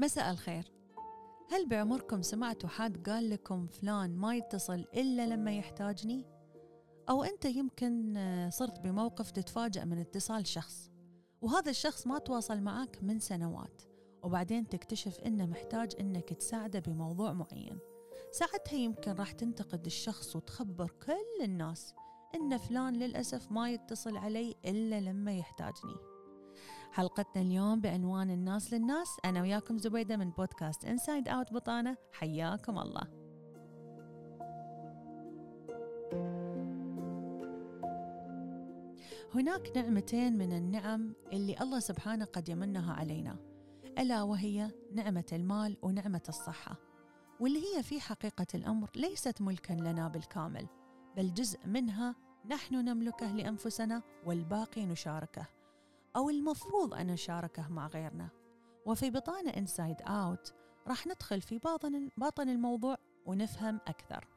مساء الخير. هل بعمركم سمعتوا حد قال لكم فلان ما يتصل إلا لما يحتاجني؟ أو أنت يمكن آه، صرت بموقف تتفاجأ من اتصال شخص وهذا الشخص ما تواصل معك من سنوات وبعدين تكتشف إنه محتاج إنك تساعده بموضوع معين. ساعتها يمكن راح تنتقد الشخص وتخبر كل الناس إن فلان للأسف ما يتصل علي إلا لما يحتاجني. حلقتنا اليوم بعنوان الناس للناس. أنا وياكم زبيدة من بودكاست إنسايد أوت بطانة. حياكم الله. هناك نعمتين من النعم اللي الله سبحانه قد يمنها علينا. ألا وهي نعمة المال ونعمة الصحة واللي هي في حقيقة الأمر ليست ملكا لنا بالكامل بل جزء منها نحن نملكه لأنفسنا والباقي نشاركه. أو المفروض أن نشاركه مع غيرنا. وفي بطانة إنسايد أوت راح ندخل في باطن, باطن الموضوع ونفهم أكثر.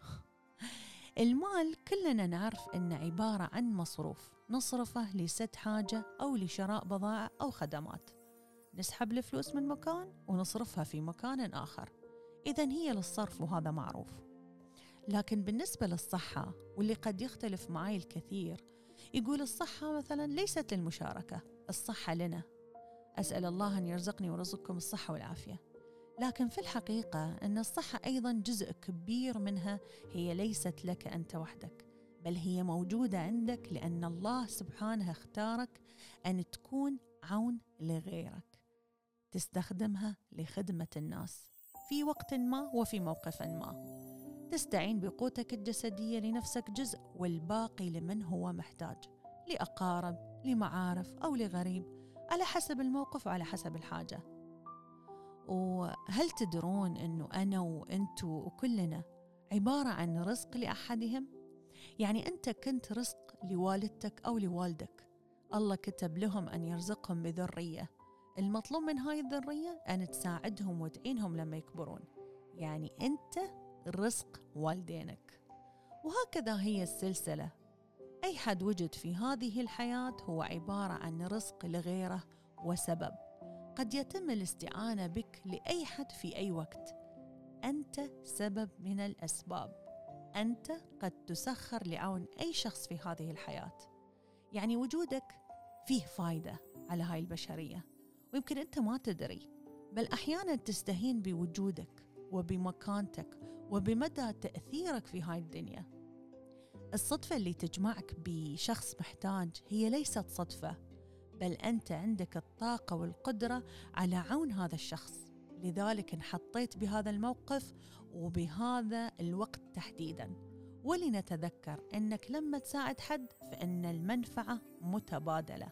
المال كلنا نعرف أنه عبارة عن مصروف نصرفه لسد حاجة أو لشراء بضائع أو خدمات. نسحب الفلوس من مكان ونصرفها في مكان آخر. إذا هي للصرف وهذا معروف. لكن بالنسبة للصحة واللي قد يختلف معي الكثير يقول الصحة مثلا ليست للمشاركة الصحة لنا. أسأل الله أن يرزقني ورزقكم الصحة والعافية. لكن في الحقيقة أن الصحة أيضا جزء كبير منها هي ليست لك أنت وحدك بل هي موجودة عندك لأن الله سبحانه اختارك أن تكون عون لغيرك تستخدمها لخدمة الناس في وقت ما وفي موقف ما. تستعين بقوتك الجسدية لنفسك جزء والباقي لمن هو محتاج لأقارب لمعارف أو لغريب على حسب الموقف وعلى حسب الحاجة. وهل تدرون أنه أنا وأنتوا وكلنا عبارة عن رزق لأحدهم؟ يعني أنت كنت رزق لوالدتك أو لوالدك. الله كتب لهم أن يرزقهم بذرية. المطلوب من هاي الذرية أن تساعدهم وتعينهم لما يكبرون. يعني أنت رزق والدينك. وهكذا هي السلسلة. أي حد وجد في هذه الحياة هو عبارة عن رزق لغيره وسبب. قد يتم الاستعانة بك لأي حد في أي وقت. أنت سبب من الأسباب. أنت قد تسخر لعون أي شخص في هذه الحياة. يعني وجودك فيه فايدة على هاي البشرية. ويمكن أنت ما تدري بل أحيانا تستهين بوجودك وبمكانتك وبمدى تأثيرك في هاي الدنيا؟ الصدفة اللي تجمعك بشخص محتاج هي ليست صدفة بل أنت عندك الطاقة والقدرة على عون هذا الشخص. لذلك انحطيت بهذا الموقف وبهذا الوقت تحديدا. ولنتذكر أنك لما تساعد حد فإن المنفعة متبادلة.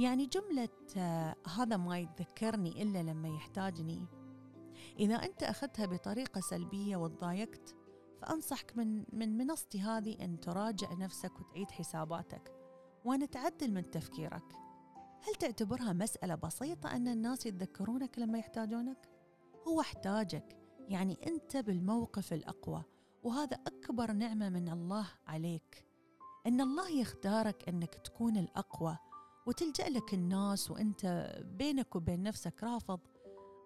يعني جملة آه هذا ما يتذكرني إلا لما يحتاجني. إذا أنت أخذتها بطريقة سلبية وتضايقت فأنصحك من من منصتي هذه أن تراجع نفسك وتعيد حساباتك وأن تعدل من تفكيرك. هل تعتبرها مسألة بسيطة أن الناس يتذكرونك لما يحتاجونك؟ هو احتاجك. يعني أنت بالموقف الأقوى وهذا أكبر نعمة من الله عليك. أن الله يختارك أنك تكون الأقوى وتلجأ لك الناس وأنت بينك وبين نفسك رافض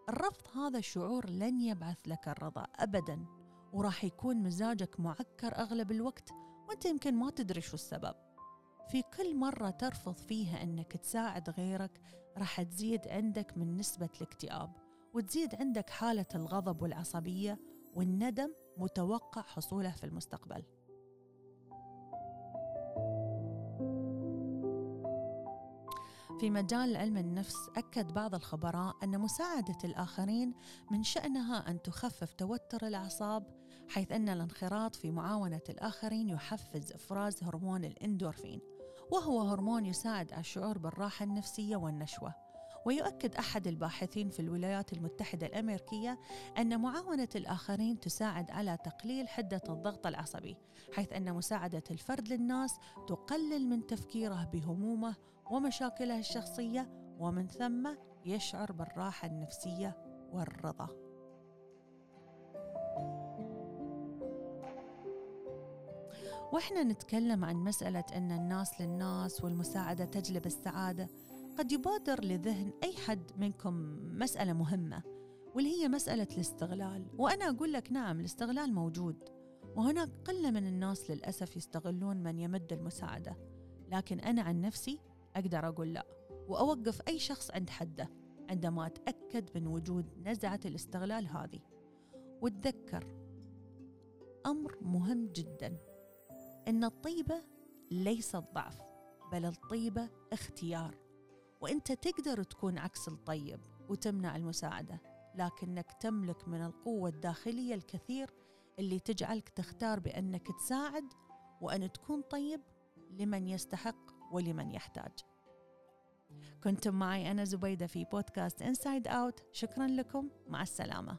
الرفض هذا الشعور لن يبعث لك الرضا أبدا وراح يكون مزاجك معكر أغلب الوقت وأنت يمكن ما تدري شو السبب. في كل مرة ترفض فيها أنك تساعد غيرك راح تزيد عندك من نسبة الاكتئاب وتزيد عندك حالة الغضب والعصبية والندم متوقع حصوله في المستقبل. في مجال علم النفس أكد بعض الخبراء أن مساعدة الآخرين من شأنها أن تخفف توتر الأعصاب حيث أن الانخراط في معاونة الآخرين يحفز إفراز هرمون الإندورفين وهو هرمون يساعد على الشعور بالراحة النفسية والنشوة. ويؤكد أحد الباحثين في الولايات المتحدة الأمريكية أن معاونة الآخرين تساعد على تقليل حدة الضغط العصبي حيث أن مساعدة الفرد للناس تقلل من تفكيره بهمومه ومشاكله الشخصية ومن ثم يشعر بالراحة النفسية والرضا. وإحنا نتكلم عن مسألة أن الناس للناس والمساعدة تجلب السعادة. قد يبادر لذهن أي حد منكم مسألة مهمة واللي هي مسألة الاستغلال. وأنا أقول لك نعم الاستغلال موجود. وهناك قلة من الناس للأسف يستغلون من يمد المساعدة. لكن أنا عن نفسي أقدر أقول لا. وأوقف أي شخص عند حده عندما أتأكد من وجود نزعة الاستغلال هذه. وتذكر أمر مهم جدا. إن الطيبة ليست ضعف بل الطيبة اختيار. وانت تقدر تكون عكس الطيب وتمنع المساعدة لكنك تملك من القوة الداخلية الكثير اللي تجعلك تختار بأنك تساعد وأن تكون طيب لمن يستحق ولمن يحتاج. كنتم معي أنا زبيدة في بودكاست Inside Out شكرا لكم. مع السلامة.